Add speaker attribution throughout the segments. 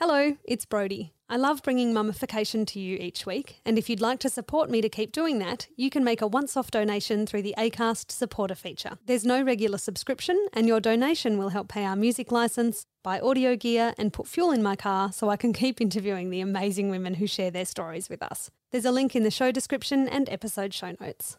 Speaker 1: Hello, it's Brody. I love bringing mummification to you each week, and if you'd like to support me to keep doing that, you can make a once off donation through the ACAST supporter feature. There's no regular subscription, and your donation will help pay our music license, buy audio gear, and put fuel in my car so I can keep interviewing the amazing women who share their stories with us. There's a link in the show description and episode show notes.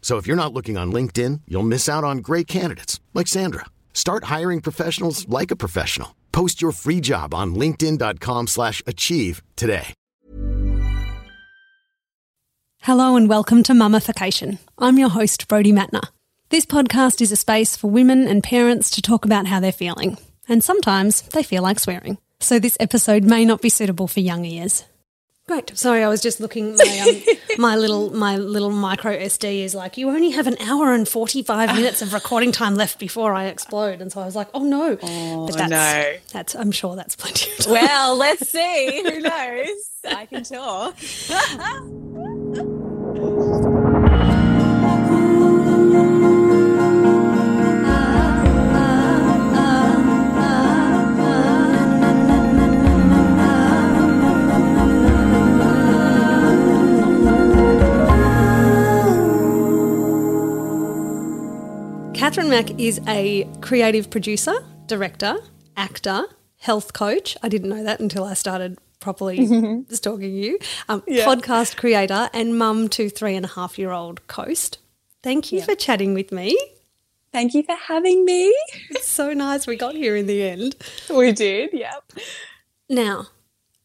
Speaker 2: So if you're not looking on LinkedIn, you'll miss out on great candidates like Sandra. Start hiring professionals like a professional. Post your free job on linkedin.com/achieve today.
Speaker 1: Hello and welcome to Mummification. I'm your host, Brody Matner. This podcast is a space for women and parents to talk about how they're feeling, and sometimes they feel like swearing. So this episode may not be suitable for young ears. Great. Sorry, I was just looking. My um, my little my little micro SD is like you only have an hour and forty five minutes of recording time left before I explode, and so I was like, oh no.
Speaker 3: Oh,
Speaker 1: but that's,
Speaker 3: no.
Speaker 1: That's I'm sure that's plenty of time.
Speaker 3: Well, let's see. Who knows? I can talk.
Speaker 1: Catherine Mack is a creative producer, director, actor, health coach. I didn't know that until I started properly stalking you. Um, Podcast creator and mum to three and a half year old Coast. Thank you for chatting with me.
Speaker 3: Thank you for having me.
Speaker 1: It's so nice we got here in the end.
Speaker 3: We did, yep.
Speaker 1: Now,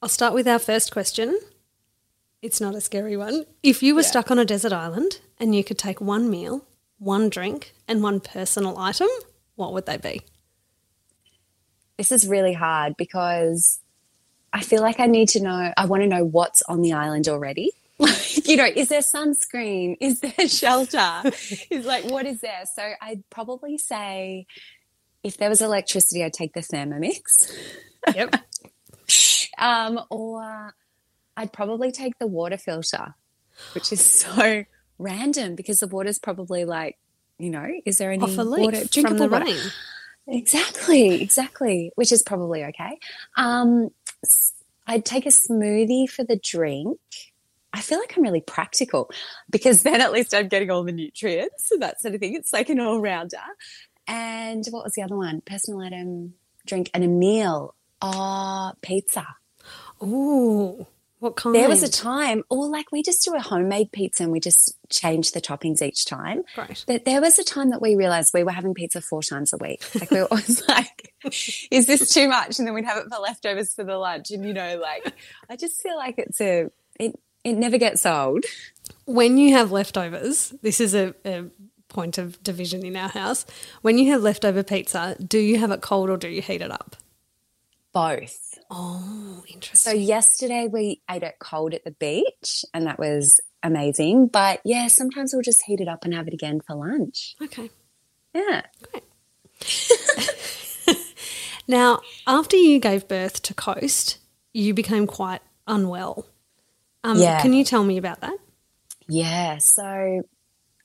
Speaker 1: I'll start with our first question. It's not a scary one. If you were stuck on a desert island and you could take one meal, one drink, and one personal item, what would they be?
Speaker 3: This is really hard because I feel like I need to know, I want to know what's on the island already. Like, you know, is there sunscreen? Is there shelter? is like, what is there? So I'd probably say if there was electricity, I'd take the Thermomix.
Speaker 1: Yep.
Speaker 3: Um, or I'd probably take the water filter, which is so random because the water's probably like, you know, is there any
Speaker 1: Off a leaf
Speaker 3: water,
Speaker 1: from
Speaker 3: drinkable
Speaker 1: the
Speaker 3: water?
Speaker 1: rain.
Speaker 3: Exactly, exactly, which is probably okay. Um, I'd take a smoothie for the drink. I feel like I'm really practical because then at least I'm getting all the nutrients and that sort of thing. It's like an all rounder. And what was the other one? Personal item, drink, and a meal. Oh, pizza.
Speaker 1: Ooh, what kind?
Speaker 3: There was a time, or like we just do a homemade pizza and we just change the toppings each time.
Speaker 1: Great.
Speaker 3: But there was a time that we realized we were having pizza four times a week. Like we were always like, is this too much? And then we'd have it for leftovers for the lunch. And you know, like I just feel like it's a it it never gets old.
Speaker 1: when you have leftovers, this is a, a point of division in our house. When you have leftover pizza, do you have it cold or do you heat it up?
Speaker 3: Both.
Speaker 1: Oh, interesting.
Speaker 3: So yesterday we ate it cold at the beach and that was amazing. But yeah, sometimes we'll just heat it up and have it again for lunch.
Speaker 1: okay.
Speaker 3: Yeah. Great.
Speaker 1: Now, after you gave birth to Coast, you became quite unwell. Um,
Speaker 3: Yeah.
Speaker 1: Can you tell me about that?
Speaker 3: Yeah. So,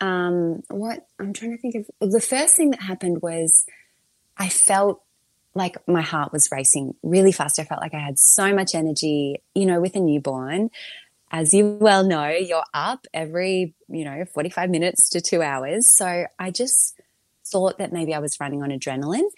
Speaker 3: um, what I'm trying to think of the first thing that happened was I felt like my heart was racing really fast. I felt like I had so much energy, you know, with a newborn. As you well know, you're up every, you know, 45 minutes to two hours. So I just thought that maybe I was running on adrenaline.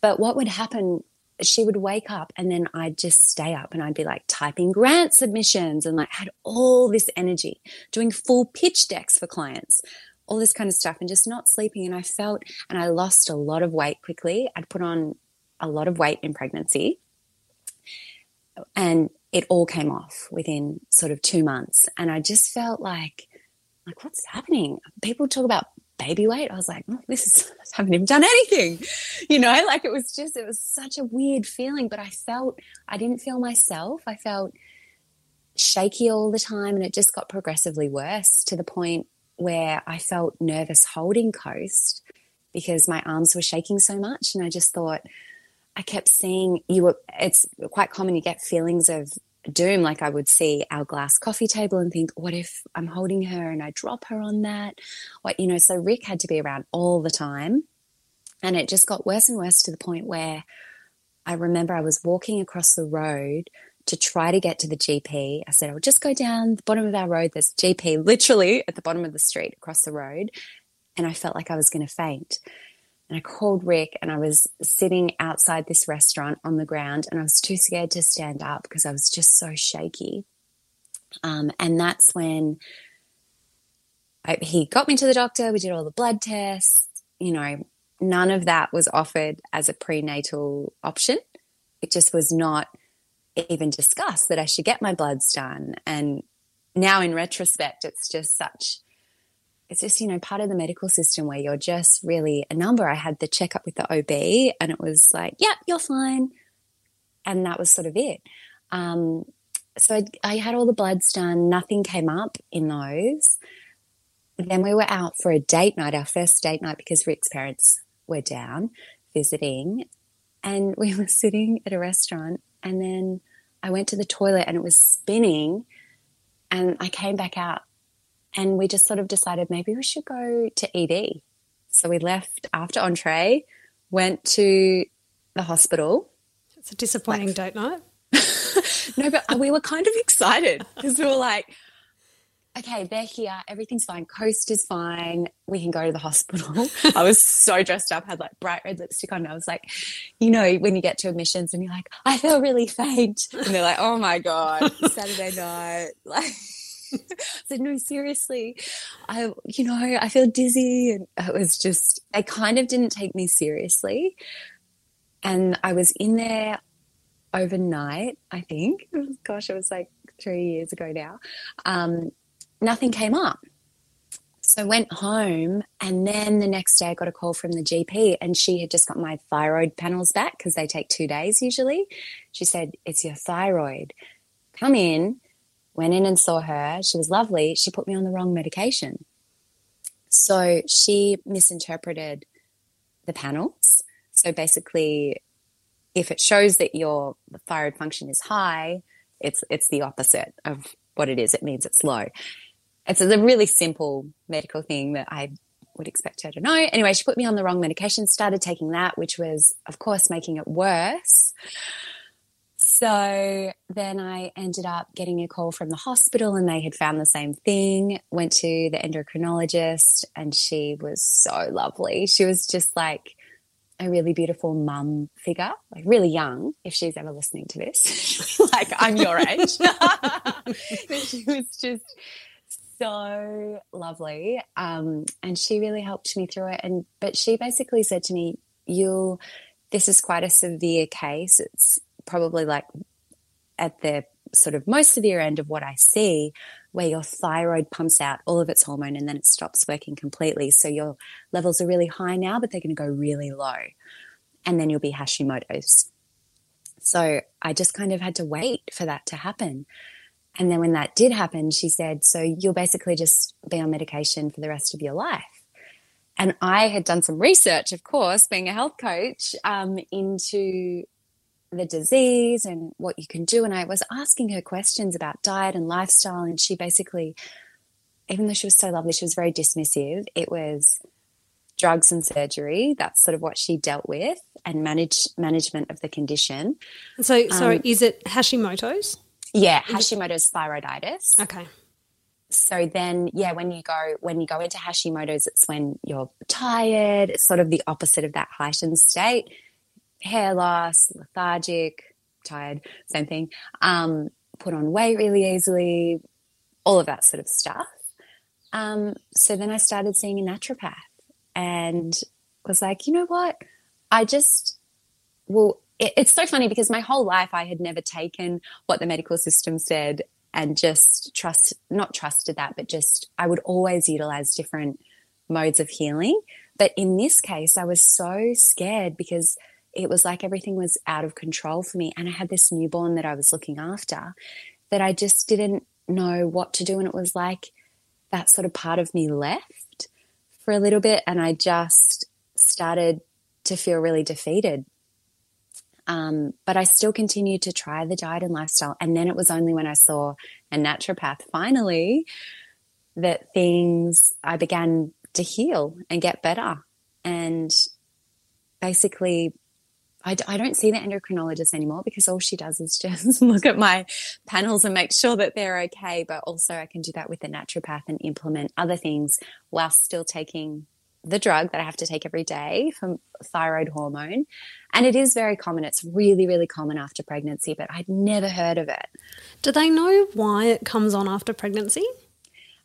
Speaker 3: But what would happen she would wake up and then I'd just stay up and I'd be like typing grant submissions and like had all this energy, doing full pitch decks for clients, all this kind of stuff and just not sleeping. And I felt, and I lost a lot of weight quickly. I'd put on a lot of weight in pregnancy and it all came off within sort of two months. And I just felt like, like, what's happening? People talk about baby weight. I was like, oh, this is, I haven't even done anything, you know, like it was just, it was such a weird feeling, but I felt, I didn't feel myself. I felt shaky all the time and it just got progressively worse to the point where I felt nervous holding Coast because my arms were shaking so much. And I just thought, I kept seeing you were, it's quite common you get feelings of doom. Like I would see our glass coffee table and think, what if I'm holding her and I drop her on that? What, you know, so Rick had to be around all the time. And it just got worse and worse to the point where I remember I was walking across the road to try to get to the GP. I said, I'll just go down the bottom of our road. There's GP literally at the bottom of the street across the road. And I felt like I was going to faint. And I called Rick and I was sitting outside this restaurant on the ground and I was too scared to stand up because I was just so shaky. Um, and that's when I, he got me to the doctor. We did all the blood tests. You know, none of that was offered as a prenatal option. It just was not even discussed that I should get my bloods done. And now in retrospect, it's just such it's just, you know, part of the medical system where you're just really a number. I had the checkup with the OB and it was like, yep, yeah, you're fine. And that was sort of it. Um, so I, I had all the bloods done. Nothing came up in those. Then we were out for a date night, our first date night, because Rick's parents were down visiting. And we were sitting at a restaurant. And then I went to the toilet and it was spinning. And I came back out and we just sort of decided maybe we should go to ED. So we left after entree, went to the hospital.
Speaker 1: It's a disappointing like, date night.
Speaker 3: no, but we were kind of excited because we were like, okay, they're here. Everything's fine. Coast is fine. We can go to the hospital. I was so dressed up, had like bright red lipstick on. I was like, you know, when you get to admissions and you're like, I feel really faint. And they're like, oh my God, Saturday night. Like, said, no, seriously, I, you know, I feel dizzy. And it was just, they kind of didn't take me seriously. And I was in there overnight, I think. Gosh, it was like three years ago now. Um, nothing came up. So I went home and then the next day I got a call from the GP and she had just got my thyroid panels back because they take two days usually. She said, It's your thyroid. Come in went in and saw her. She was lovely. She put me on the wrong medication. So she misinterpreted the panels. So basically, if it shows that your thyroid function is high, it's it's the opposite of what it is. It means it's low. It's a really simple medical thing that I would expect her to know. Anyway, she put me on the wrong medication, started taking that, which was, of course, making it worse. So then I ended up getting a call from the hospital and they had found the same thing. Went to the endocrinologist and she was so lovely. She was just like a really beautiful mum figure, like really young, if she's ever listening to this. like I'm your age. she was just so lovely. Um, and she really helped me through it. And but she basically said to me, You'll this is quite a severe case. It's probably like at the sort of most severe end of what I see, where your thyroid pumps out all of its hormone and then it stops working completely. So your levels are really high now, but they're going to go really low. And then you'll be Hashimoto's. So I just kind of had to wait for that to happen. And then when that did happen, she said, So you'll basically just be on medication for the rest of your life. And I had done some research, of course, being a health coach, um, into the disease and what you can do. And I was asking her questions about diet and lifestyle. And she basically, even though she was so lovely, she was very dismissive. It was drugs and surgery. That's sort of what she dealt with and manage management of the condition.
Speaker 1: So, sorry, um, is it Hashimoto's?
Speaker 3: Yeah, Hashimoto's thyroiditis.
Speaker 1: Okay.
Speaker 3: So then, yeah, when you go when you go into Hashimoto's, it's when you're tired. It's sort of the opposite of that heightened state hair loss, lethargic, tired, same thing. Um, put on weight really easily, all of that sort of stuff. Um, so then I started seeing a naturopath and was like, you know what? I just, well, it, it's so funny because my whole life I had never taken what the medical system said and just trust, not trusted that, but just I would always utilize different modes of healing. But in this case, I was so scared because it was like everything was out of control for me. And I had this newborn that I was looking after that I just didn't know what to do. And it was like that sort of part of me left for a little bit. And I just started to feel really defeated. Um, but I still continued to try the diet and lifestyle. And then it was only when I saw a naturopath finally that things, I began to heal and get better. And basically I, I don't see the endocrinologist anymore because all she does is just look at my panels and make sure that they're okay. But also, I can do that with the naturopath and implement other things while still taking the drug that I have to take every day for thyroid hormone. And it is very common. It's really, really common after pregnancy, but I'd never heard of it.
Speaker 1: Do they know why it comes on after pregnancy?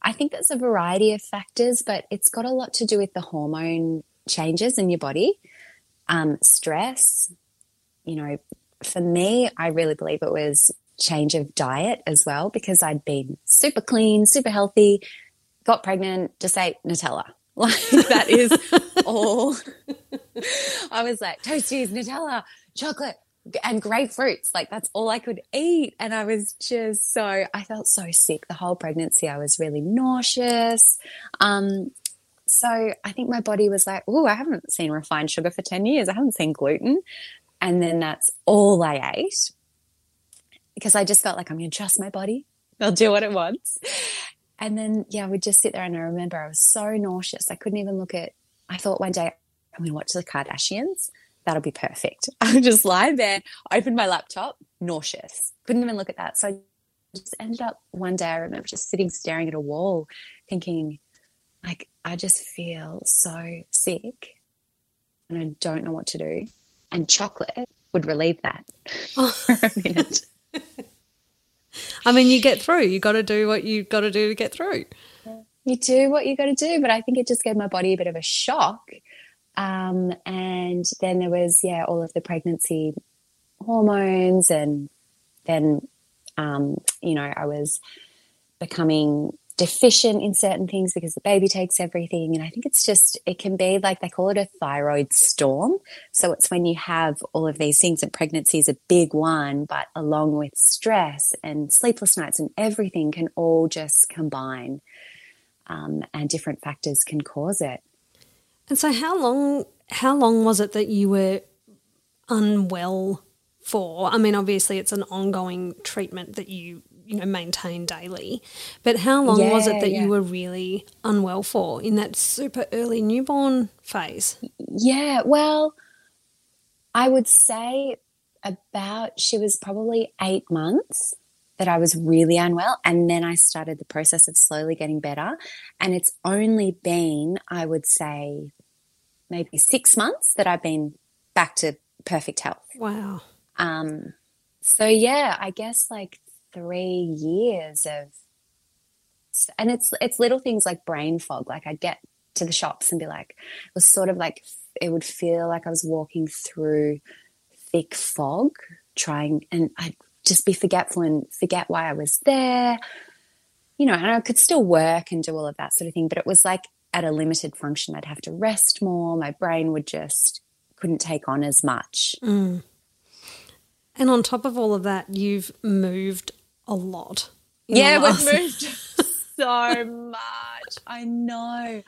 Speaker 3: I think there's a variety of factors, but it's got a lot to do with the hormone changes in your body um, stress. You know, for me, I really believe it was change of diet as well because I'd been super clean, super healthy, got pregnant, just ate Nutella. Like that is all. I was like toasties, Nutella, chocolate, and grapefruits. Like that's all I could eat. And I was just so, I felt so sick the whole pregnancy. I was really nauseous. Um, so I think my body was like, oh, I haven't seen refined sugar for 10 years. I haven't seen gluten. And then that's all I ate because I just felt like I'm going to trust my body. They'll do what it wants. And then, yeah, we'd just sit there and I remember I was so nauseous. I couldn't even look at, I thought one day, I'm going to watch the Kardashians. That'll be perfect. I would just lie there, open my laptop, nauseous. Couldn't even look at that. So I just ended up one day, I remember just sitting staring at a wall thinking, like, I just feel so sick and I don't know what to do. And chocolate would relieve that oh. for a minute.
Speaker 1: I mean, you get through. You got to do what you got to do to get through.
Speaker 3: You do what you got to do, but I think it just gave my body a bit of a shock. Um, and then there was, yeah, all of the pregnancy hormones, and then, um, you know, I was becoming deficient in certain things because the baby takes everything. And I think it's just, it can be like they call it a thyroid storm. So it's when you have all of these things, and pregnancy is a big one, but along with stress and sleepless nights and everything can all just combine. Um, and different factors can cause it.
Speaker 1: And so, how long? How long was it that you were unwell for? I mean, obviously, it's an ongoing treatment that you you know maintain daily. But how long yeah, was it that yeah. you were really unwell for in that super early newborn phase?
Speaker 3: Yeah, well, I would say about she was probably 8 months that I was really unwell and then I started the process of slowly getting better and it's only been I would say maybe 6 months that I've been back to perfect health.
Speaker 1: Wow.
Speaker 3: Um so yeah, I guess like three years of and it's it's little things like brain fog. Like i'd get to the shops and be like it was sort of like it would feel like i was walking through thick fog trying and i'd just be forgetful and forget why i was there. You know and i could still work and do all of that sort of thing but it was like at a limited function i'd have to rest more. My brain would just couldn't take on as much.
Speaker 1: Mm. and on top of all of that you've moved a lot.
Speaker 3: Yeah, we've moved so much. I know.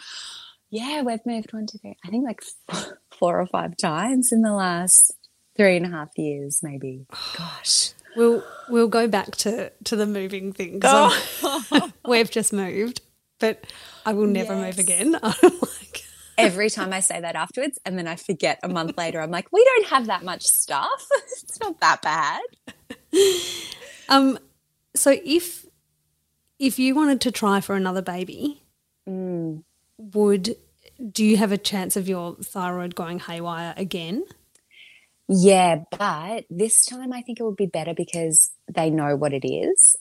Speaker 3: Yeah, we've moved one, two, three. I think like four or five times in the last three and a half years, maybe. Gosh.
Speaker 1: We'll we'll go back to to the moving thing oh. we've just moved, but I will never yes. move again. like,
Speaker 3: Every time I say that afterwards, and then I forget a month later, I'm like, we don't have that much stuff. it's not that bad.
Speaker 1: Um, so if if you wanted to try for another baby,
Speaker 3: mm.
Speaker 1: would do you have a chance of your thyroid going haywire again?
Speaker 3: Yeah, but this time I think it would be better because they know what it is.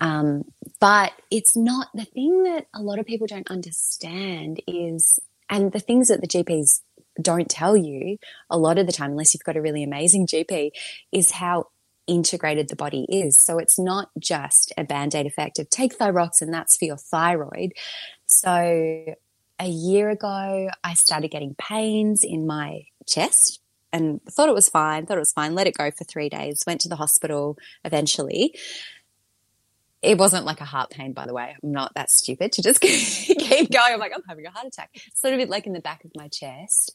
Speaker 3: Um, but it's not the thing that a lot of people don't understand is, and the things that the GPs don't tell you a lot of the time, unless you've got a really amazing GP, is how integrated the body is. So it's not just a band aid effect of take thyroxine, that's for your thyroid. So a year ago, I started getting pains in my chest and thought it was fine, thought it was fine, let it go for three days, went to the hospital eventually. It wasn't like a heart pain, by the way. I'm not that stupid to just keep going. I'm like, I'm having a heart attack. Sort of like in the back of my chest.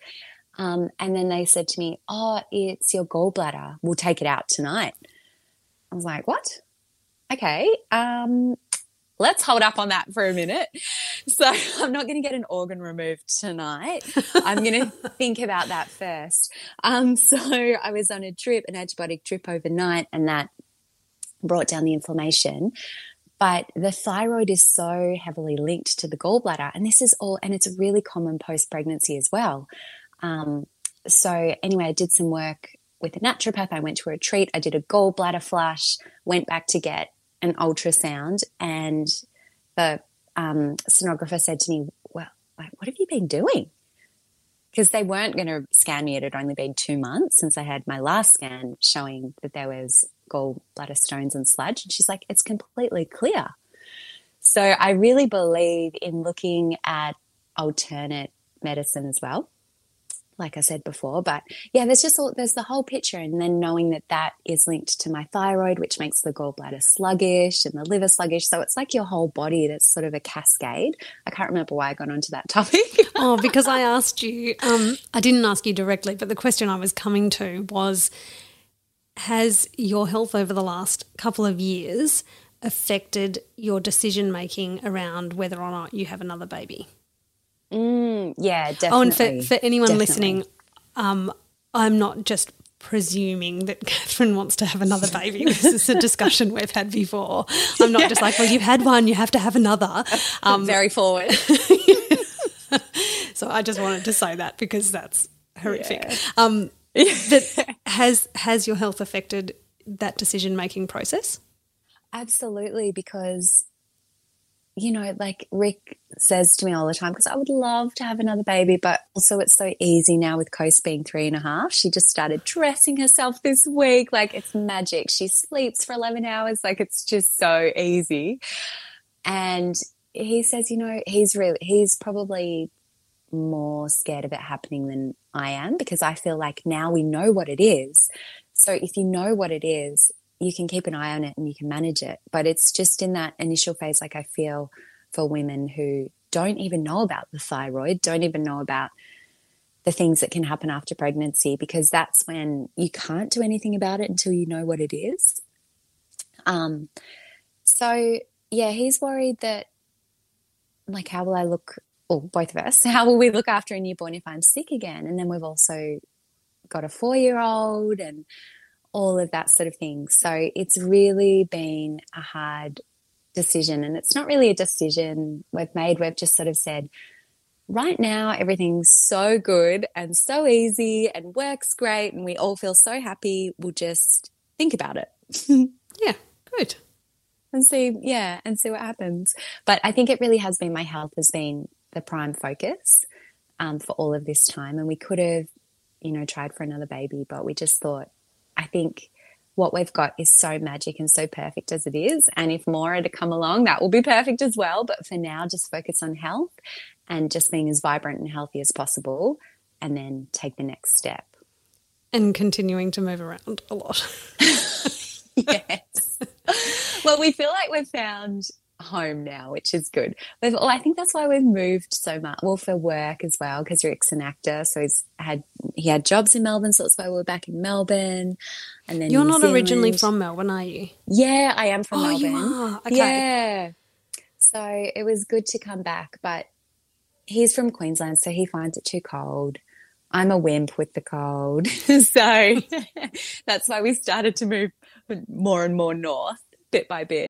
Speaker 3: Um, and then they said to me, Oh, it's your gallbladder. We'll take it out tonight. I was like, What? Okay. Um, let's hold up on that for a minute. So I'm not going to get an organ removed tonight. I'm going to think about that first. Um, so I was on a drip, an antibiotic drip overnight, and that brought down the inflammation. But the thyroid is so heavily linked to the gallbladder, and this is all, and it's really common post pregnancy as well. Um, so anyway, I did some work with a naturopath. I went to a retreat. I did a gallbladder flush. Went back to get an ultrasound, and the um, sonographer said to me, "Well, what have you been doing?" Because they weren't going to scan me. It had only been two months since I had my last scan showing that there was gallbladder stones and sludge. And she's like, "It's completely clear." So I really believe in looking at alternate medicine as well like I said before. But yeah, there's just all, there's the whole picture, and then knowing that that is linked to my thyroid, which makes the gallbladder sluggish and the liver sluggish. So it's like your whole body that's sort of a cascade. I can't remember why I got onto that topic.
Speaker 1: oh, because I asked you. Um, I didn't ask you directly, but the question I was coming to was: Has your health over the last couple of years affected your decision making around whether or not you have another baby?
Speaker 3: Mm, yeah, definitely.
Speaker 1: Oh, and for, for anyone definitely. listening, um, I'm not just presuming that Catherine wants to have another baby. This is a discussion we've had before. I'm not yeah. just like, well, you've had one, you have to have another.
Speaker 3: Um, Very forward.
Speaker 1: so I just wanted to say that because that's horrific. Yeah. Um, but has has your health affected that decision making process?
Speaker 3: Absolutely, because you know, like Rick says to me all the time, because I would love to have another baby, but also it's so easy now with Coast being three and a half. She just started dressing herself this week. Like it's magic. She sleeps for 11 hours. Like it's just so easy. And he says, you know, he's really, he's probably more scared of it happening than I am because I feel like now we know what it is. So if you know what it is, you can keep an eye on it and you can manage it. But it's just in that initial phase, like I feel for women who don't even know about the thyroid, don't even know about the things that can happen after pregnancy, because that's when you can't do anything about it until you know what it is. Um, so yeah, he's worried that, like, how will I look? Or both of us, how will we look after a newborn if I'm sick again? And then we've also got a four year old and all of that sort of thing. So it's really been a hard decision. And it's not really a decision we've made. We've just sort of said, right now, everything's so good and so easy and works great. And we all feel so happy. We'll just think about it.
Speaker 1: yeah, good.
Speaker 3: And see, yeah, and see what happens. But I think it really has been my health has been the prime focus um, for all of this time. And we could have, you know, tried for another baby, but we just thought I think what we've got is so magic and so perfect as it is. And if more are to come along, that will be perfect as well. But for now, just focus on health and just being as vibrant and healthy as possible and then take the next step.
Speaker 1: And continuing to move around a lot.
Speaker 3: yes. well, we feel like we've found home now, which is good. We've, well, I think that's why we've moved so much. Well, for work as well, because Rick's an actor, so he's had he had jobs in Melbourne, so that's why we're back in Melbourne. And then
Speaker 1: you're
Speaker 3: New
Speaker 1: not
Speaker 3: Zealand.
Speaker 1: originally from Melbourne, are you?
Speaker 3: Yeah, I am from
Speaker 1: oh,
Speaker 3: Melbourne.
Speaker 1: You are? Okay.
Speaker 3: Yeah. So it was good to come back, but he's from Queensland, so he finds it too cold. I'm a wimp with the cold. so that's why we started to move more and more north bit by bit.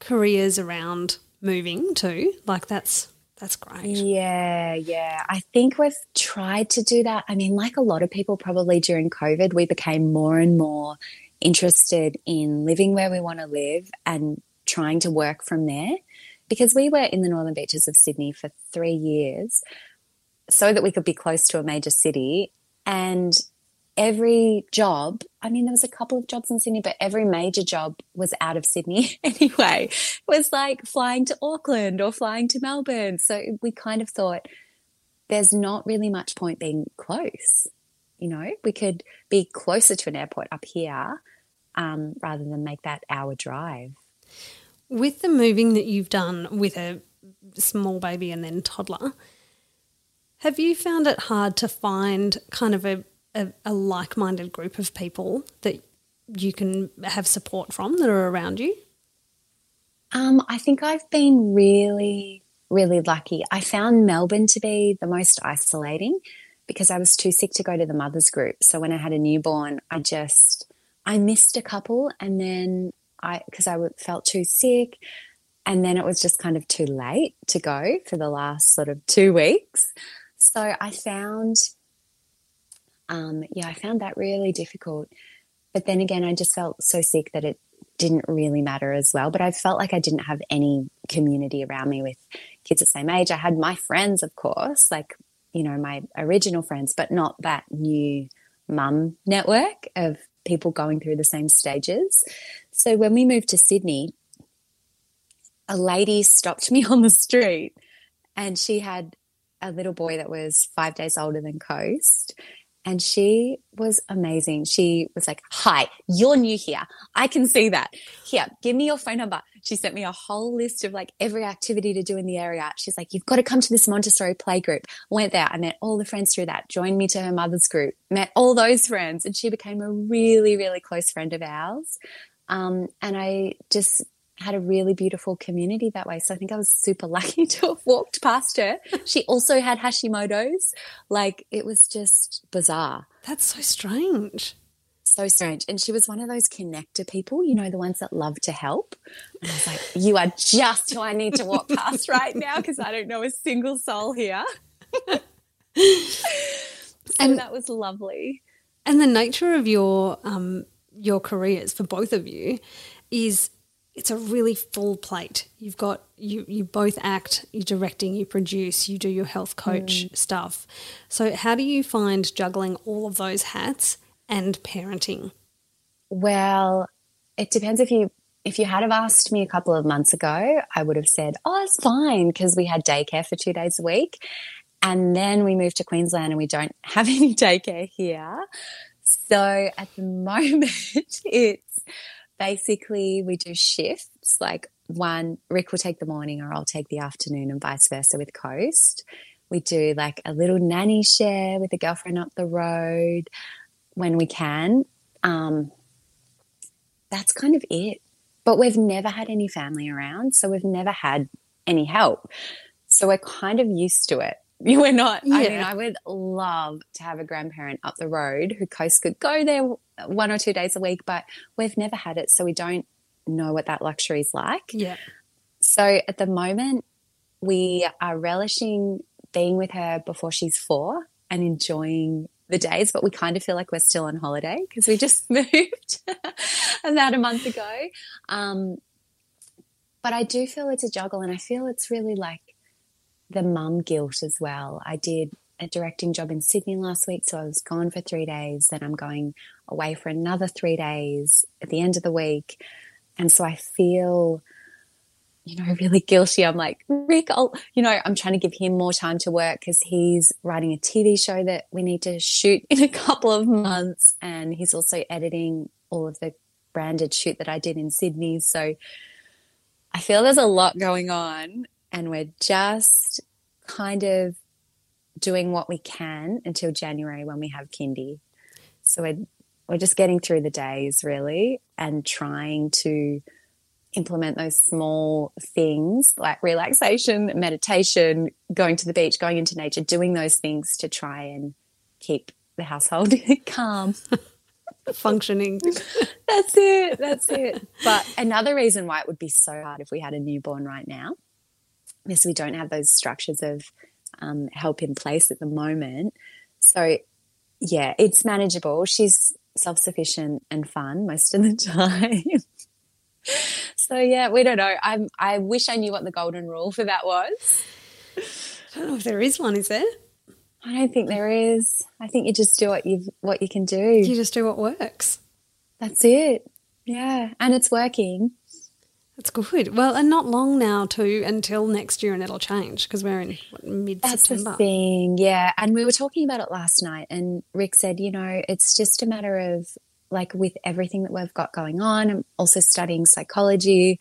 Speaker 1: careers around moving too. Like that's that's great.
Speaker 3: Yeah, yeah. I think we've tried to do that. I mean, like a lot of people probably during COVID, we became more and more interested in living where we want to live and trying to work from there. Because we were in the northern beaches of Sydney for three years so that we could be close to a major city. And every job, I mean, there was a couple of jobs in Sydney, but every major job was out of Sydney anyway. It was like flying to Auckland or flying to Melbourne. So we kind of thought there's not really much point being close. You know, we could be closer to an airport up here um, rather than make that hour drive.
Speaker 1: With the moving that you've done with a small baby and then toddler, have you found it hard to find kind of a, a, a like minded group of people that you can have support from that are around you?
Speaker 3: Um, I think I've been really, really lucky. I found Melbourne to be the most isolating because I was too sick to go to the mothers group. So when I had a newborn, I just I missed a couple, and then I because I felt too sick, and then it was just kind of too late to go for the last sort of two weeks. So I found, um, yeah, I found that really difficult. But then again, I just felt so sick that it didn't really matter as well. But I felt like I didn't have any community around me with kids the same age. I had my friends, of course, like, you know, my original friends, but not that new mum network of people going through the same stages. So when we moved to Sydney, a lady stopped me on the street and she had a little boy that was five days older than Coast. And she was amazing. She was like, Hi, you're new here. I can see that. Here, give me your phone number. She sent me a whole list of like every activity to do in the area. She's like, You've got to come to this Montessori play group. Went there. I met all the friends through that, joined me to her mother's group, met all those friends. And she became a really, really close friend of ours. Um, and I just had a really beautiful community that way. So I think I was super lucky to have walked past her. She also had Hashimoto's. Like it was just bizarre.
Speaker 1: That's so strange.
Speaker 3: So strange. And she was one of those connector people, you know, the ones that love to help. And I was like, you are just who I need to walk past right now because I don't know a single soul here. so and that was lovely.
Speaker 1: And the nature of your um your careers for both of you is it's a really full plate. You've got you you both act, you're directing, you produce, you do your health coach mm. stuff. So how do you find juggling all of those hats and parenting?
Speaker 3: Well, it depends if you if you had have asked me a couple of months ago, I would have said, "Oh, it's fine" because we had daycare for 2 days a week. And then we moved to Queensland and we don't have any daycare here. So at the moment, it's basically we do shifts. Like one rick will take the morning or i'll take the afternoon and vice versa with coast. We do like a little nanny share with a girlfriend up the road when we can. Um, that's kind of it. But we've never had any family around so we've never had any help. So we're kind of used to it we're not. Yeah. I mean, I would love to have a grandparent up the road who coast could go there one or two days a week, but we've never had it, so we don't know what that luxury is like.
Speaker 1: Yeah.
Speaker 3: So at the moment, we are relishing being with her before she's four and enjoying the days, but we kind of feel like we're still on holiday because we just moved about a month ago. Um, but I do feel it's a juggle, and I feel it's really like the mum guilt as well. I did a directing job in Sydney last week, so I was gone for three days. Then I'm going away for another three days at the end of the week. And so I feel, you know, really guilty. I'm like, Rick, I'll, you know, I'm trying to give him more time to work because he's writing a TV show that we need to shoot in a couple of months. And he's also editing all of the branded shoot that I did in Sydney. So I feel there's a lot going on and we're just kind of doing what we can until January when we have kindy. So we're we're just getting through the days really and trying to implement those small things like relaxation, meditation, going to the beach, going into nature, doing those things to try and keep the household calm.
Speaker 1: Functioning.
Speaker 3: that's it. That's it. But another reason why it would be so hard if we had a newborn right now is we don't have those structures of um, help in place at the moment. So, yeah, it's manageable. She's self sufficient and fun most of the time. so, yeah, we don't know. I'm, I wish I knew what the golden rule for that was.
Speaker 1: I don't know if there is one, is there?
Speaker 3: I don't think there is. I think you just do what you what you can do.
Speaker 1: You just do what works.
Speaker 3: That's it. Yeah, and it's working.
Speaker 1: That's good. Well, and not long now too until next year, and it'll change because we're in mid September.
Speaker 3: That's the thing, yeah. And we were talking about it last night, and Rick said, you know, it's just a matter of like with everything that we've got going on. I'm also studying psychology.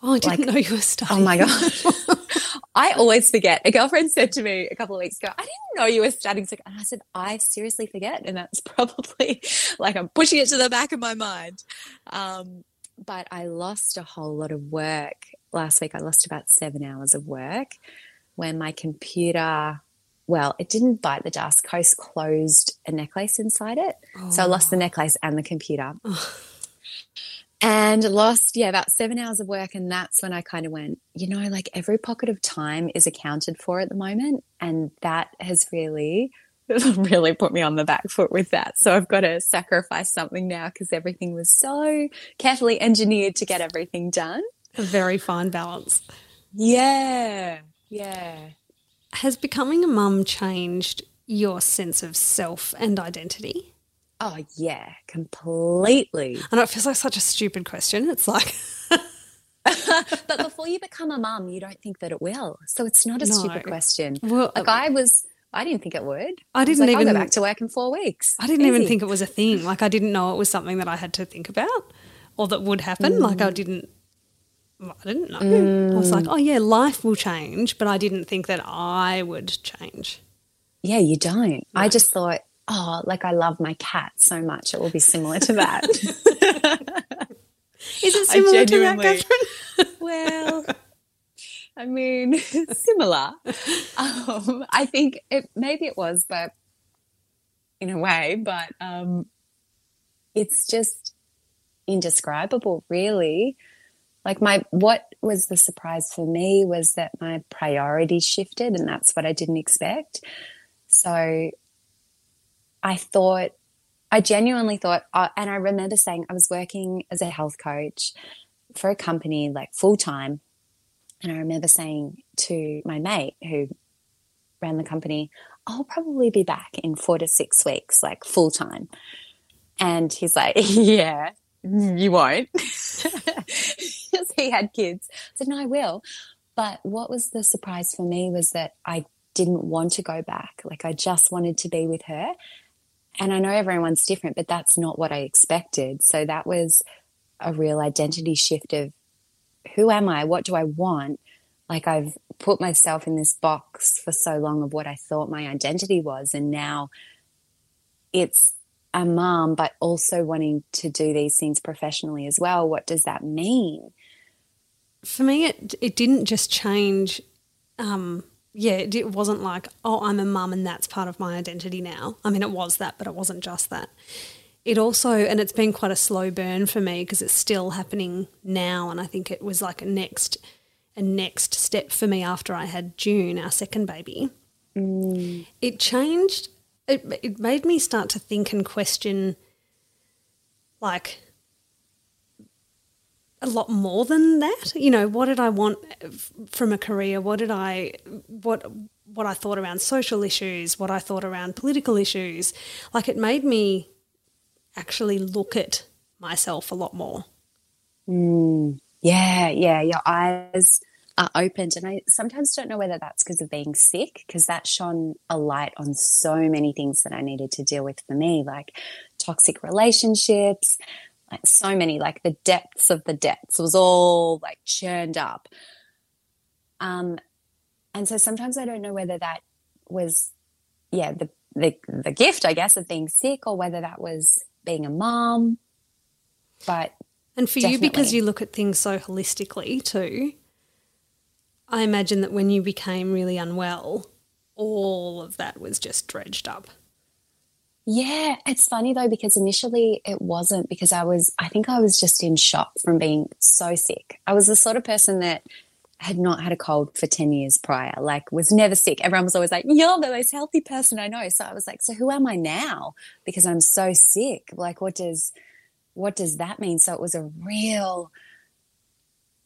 Speaker 1: Oh, I didn't like, know you were studying.
Speaker 3: Oh my god, I always forget. A girlfriend said to me a couple of weeks ago, "I didn't know you were studying," and I said, "I seriously forget," and that's probably like I'm pushing it to the back of my mind. Um, but I lost a whole lot of work last week. I lost about seven hours of work when my computer, well, it didn't bite the dust. Coast closed a necklace inside it. Oh. So I lost the oh. necklace and the computer. Oh. And lost, yeah, about seven hours of work. And that's when I kind of went, you know, like every pocket of time is accounted for at the moment. And that has really really put me on the back foot with that. So I've got to sacrifice something now because everything was so carefully engineered to get everything done.
Speaker 1: A very fine balance.
Speaker 3: Yeah. Yeah.
Speaker 1: Has becoming a mum changed your sense of self and identity?
Speaker 3: Oh, yeah, completely.
Speaker 1: I know it feels like such a stupid question. It's like.
Speaker 3: but before you become a mum, you don't think that it will. So it's not a no. stupid question. Well, like I was I didn't think it would.
Speaker 1: I didn't I like,
Speaker 3: even go back to work in four weeks.
Speaker 1: I didn't Easy. even think it was a thing. Like I didn't know it was something that I had to think about or that would happen. Mm. Like I didn't. I didn't know. Mm. I was like, mm. oh yeah, life will change, but I didn't think that I would change.
Speaker 3: Yeah, you don't. No. I just thought, oh, like I love my cat so much, it will be similar to that.
Speaker 1: Is it similar to that, Catherine?
Speaker 3: well, I mean, similar. Um, I think it maybe it was, but in a way, but um, it's just indescribable, really. Like my what was the surprise for me was that my priorities shifted, and that's what I didn't expect. So I thought, I genuinely thought, uh, and I remember saying I was working as a health coach for a company like full time and I remember saying to my mate who ran the company, I'll probably be back in four to six weeks, like full time. And he's like, Yeah, you won't. he had kids. I said, No, I will. But what was the surprise for me was that I didn't want to go back. Like I just wanted to be with her. And I know everyone's different, but that's not what I expected. So that was a real identity shift of who am I? What do I want? Like I've put myself in this box for so long of what I thought my identity was. And now it's a mom, but also wanting to do these things professionally as well. What does that mean?
Speaker 1: For me, it, it didn't just change. Um, yeah, it, it wasn't like, oh, I'm a mum and that's part of my identity now. I mean, it was that, but it wasn't just that it also, and it's been quite a slow burn for me because it's still happening now. And I think it was like a next, a next step for me after I had June, our second baby.
Speaker 3: Mm.
Speaker 1: It changed. It it made me start to think and question, like a lot more than that. You know, what did I want f- from a career? What did I what what I thought around social issues? What I thought around political issues? Like it made me actually look at myself a lot more.
Speaker 3: Mm. Yeah, yeah. Your eyes are opened, and I sometimes don't know whether that's because of being sick, because that shone a light on so many things that I needed to deal with for me, like toxic relationships, like so many, like the depths of the depths was all like churned up. Um, and so sometimes I don't know whether that was, yeah, the the the gift, I guess, of being sick, or whether that was being a mom. But
Speaker 1: And for you, because you look at things so holistically too, I imagine that when you became really unwell, all of that was just dredged up.
Speaker 3: Yeah, it's funny though because initially it wasn't because I was I think I was just in shock from being so sick. I was the sort of person that had not had a cold for 10 years prior, like was never sick. Everyone was always like, You're the most healthy person I know. So I was like, So who am I now? Because I'm so sick. Like what does what does that mean? So it was a real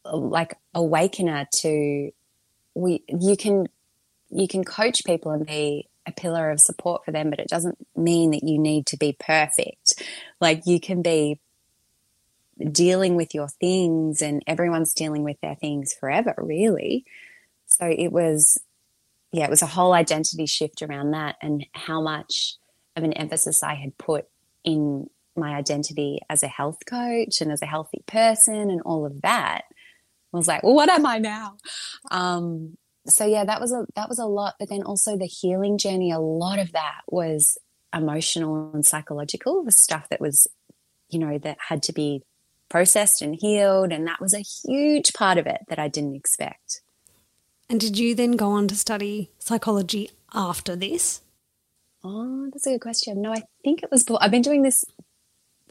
Speaker 3: like awakener to we you can you can coach people and be a pillar of support for them, but it doesn't mean that you need to be perfect. Like you can be dealing with your things and everyone's dealing with their things forever, really. So it was, yeah, it was a whole identity shift around that and how much of an emphasis I had put in my identity as a health coach and as a healthy person and all of that. I was like, well, what am I now? Um, so yeah, that was a that was a lot. But then also the healing journey, a lot of that was emotional and psychological, the stuff that was, you know, that had to be processed and healed. And that was a huge part of it that I didn't expect.
Speaker 1: And did you then go on to study psychology after this?
Speaker 3: Oh, that's a good question. No, I think it was. I've been doing this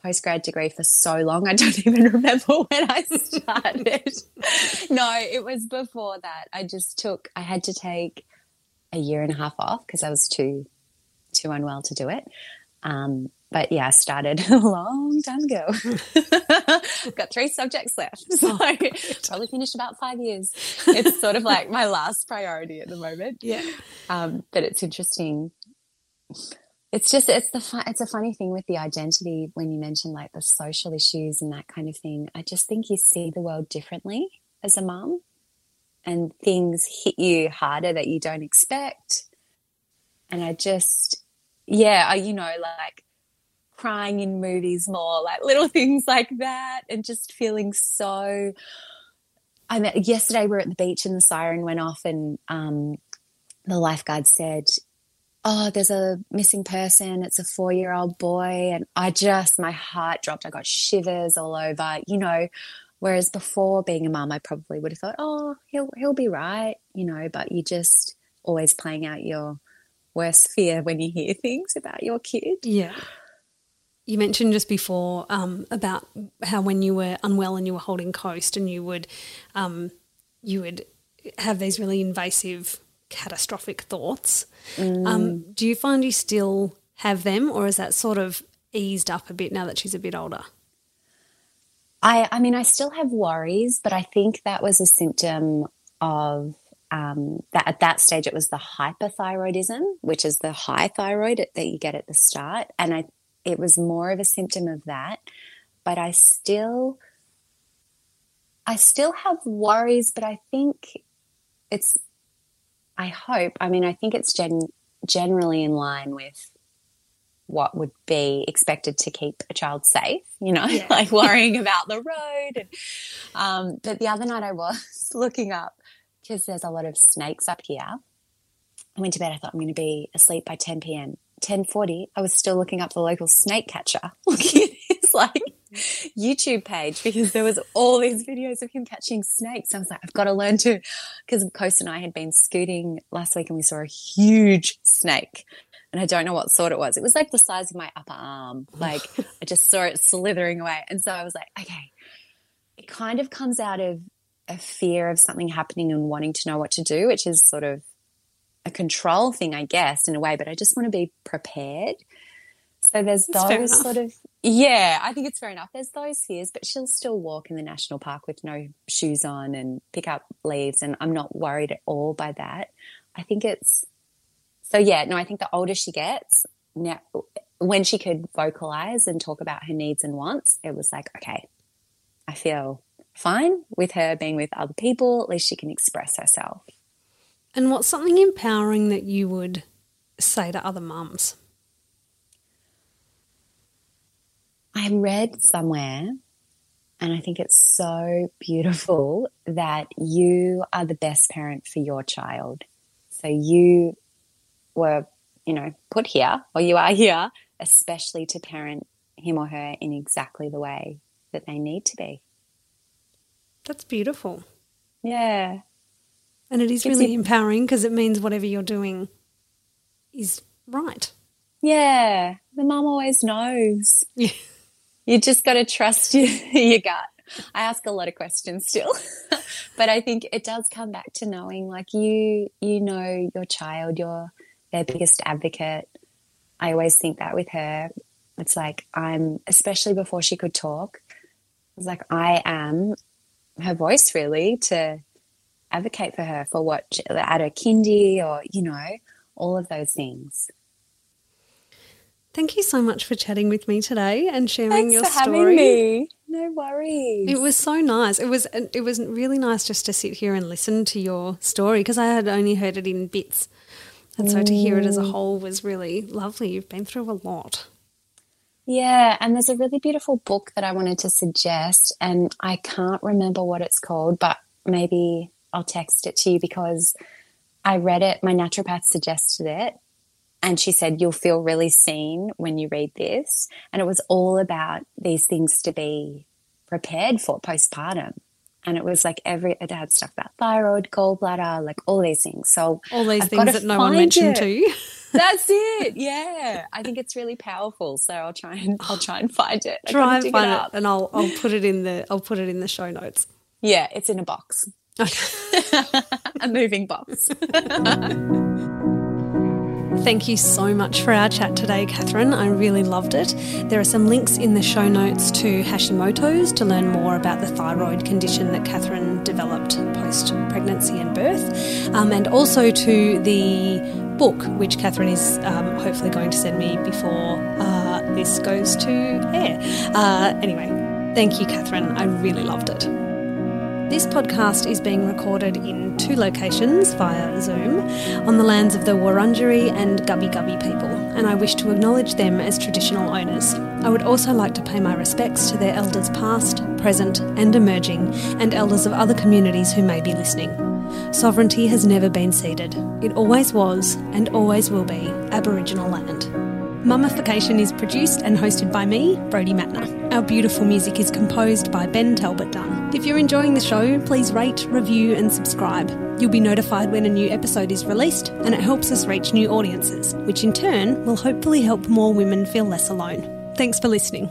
Speaker 3: postgrad degree for so long. I don't even remember when I started. no, it was before that. I just took. I had to take a year and a half off because I was too too unwell to do it. Um, but yeah, started a long time ago. Got three subjects left, so probably finished about five years. It's sort of like my last priority at the moment.
Speaker 1: Yeah,
Speaker 3: um, but it's interesting it's just it's the fun, it's a funny thing with the identity when you mention like the social issues and that kind of thing. I just think you see the world differently as a mum, and things hit you harder that you don't expect. And I just, yeah, you know, like crying in movies more, like little things like that, and just feeling so. I met yesterday. We were at the beach and the siren went off, and um, the lifeguard said, oh, there's a missing person. It's a four year old boy. And I just, my heart dropped. I got shivers all over, you know. Whereas before being a mum, I probably would have thought, oh, he'll, he'll be right, you know, but you just always playing out your worst fear when you hear things about your kid.
Speaker 1: Yeah. You mentioned just before um, about how when you were unwell and you were holding coast and you would, um, you would have these really invasive catastrophic thoughts. Mm. Um, do you find you still have them, or is that sort of eased up a bit now that she's a bit older?
Speaker 3: I, I mean, I still have worries, but I think that was a symptom of um, that at that stage it was the hyperthyroidism, which is the high thyroid that you get at the start, and I it was more of a symptom of that. But I still, I still have worries, but I think it's I hope, I mean, I think it's gen- generally in line with what would be expected to keep a child safe, you know, yeah. like worrying about the road. And, um, but the other night I was looking up because there's a lot of snakes up here. I went to bed. I thought I'm going to be asleep by 10 p.m. 10:40. I was still looking up the local snake catcher, looking at his like YouTube page because there was all these videos of him catching snakes. I was like, I've got to learn to, because Coast and I had been scooting last week and we saw a huge snake. And I don't know what sort it was. It was like the size of my upper arm. Like I just saw it slithering away. And so I was like, okay, it kind of comes out of a fear of something happening and wanting to know what to do, which is sort of a control thing, I guess, in a way, but I just want to be prepared. So there's
Speaker 1: That's
Speaker 3: those sort of, yeah, I think it's fair enough. There's those fears, but she'll still walk in the national park with no shoes on and pick up leaves. And I'm not worried at all by that. I think it's, so yeah, no, I think the older she gets, now, when she could vocalize and talk about her needs and wants, it was like, okay, I feel fine with her being with other people. At least she can express herself.
Speaker 1: And what's something empowering that you would say to other mums?
Speaker 3: I read somewhere, and I think it's so beautiful that you are the best parent for your child. So you were, you know, put here, or you are here, especially to parent him or her in exactly the way that they need to be.
Speaker 1: That's beautiful.
Speaker 3: Yeah.
Speaker 1: And it is really empowering because it means whatever you're doing is right.
Speaker 3: Yeah. The mum always knows.
Speaker 1: Yeah.
Speaker 3: You just got to trust your, your gut. I ask a lot of questions still, but I think it does come back to knowing like you, you know, your child, you're their biggest advocate. I always think that with her, it's like I'm, especially before she could talk, it's like I am her voice really to advocate for her for what at her kindy or, you know, all of those things.
Speaker 1: Thank you so much for chatting with me today and sharing
Speaker 3: Thanks
Speaker 1: your
Speaker 3: for
Speaker 1: story.
Speaker 3: having me. No worries.
Speaker 1: It was so nice. It was it was really nice just to sit here and listen to your story because I had only heard it in bits. And so to hear it as a
Speaker 3: Mm.
Speaker 1: whole was really lovely. You've been through a lot.
Speaker 3: Yeah, and there's a really beautiful book that I wanted to suggest, and I can't remember what it's called, but maybe I'll text it to you because I read it. My naturopath suggested it, and she said, You'll feel really seen when you read this. And it was all about these things to be prepared for postpartum. And it was like every, it had stuff about thyroid, gallbladder, like all these things. So
Speaker 1: All these
Speaker 3: I've
Speaker 1: things that no one mentioned
Speaker 3: it.
Speaker 1: to you.
Speaker 3: That's it. Yeah. I think it's really powerful. So I'll try and I'll try and find it. I
Speaker 1: Try and find it,
Speaker 3: up.
Speaker 1: and I'll I'll put it in the I'll put it in the show notes.
Speaker 3: Yeah, it's in a box. A moving box.
Speaker 1: Thank you so much for our chat today, Catherine. I really loved it. There are some links in the show notes to Hashimoto's to learn more about the thyroid condition that Catherine developed post pregnancy and birth, um, and also to the book, which Catherine is um, hopefully going to send me before uh, this goes to air. Uh, anyway, thank you, Catherine. I really loved it. This podcast is being recorded in two locations via Zoom on the lands of the Wurundjeri and Gubbi Gubbi people, and I wish to acknowledge them as traditional owners. I would also like to pay my respects to their elders past, present, and emerging, and elders of other communities who may be listening. Sovereignty has never been ceded. It always was and always will be Aboriginal land. Mummification is produced and hosted by me, Brody Matner. Our beautiful music is composed by Ben Talbot Dunn. If you're enjoying the show, please rate, review, and subscribe. You'll be notified when a new episode is released, and it helps us reach new audiences, which in turn will hopefully help more women feel less alone. Thanks for listening.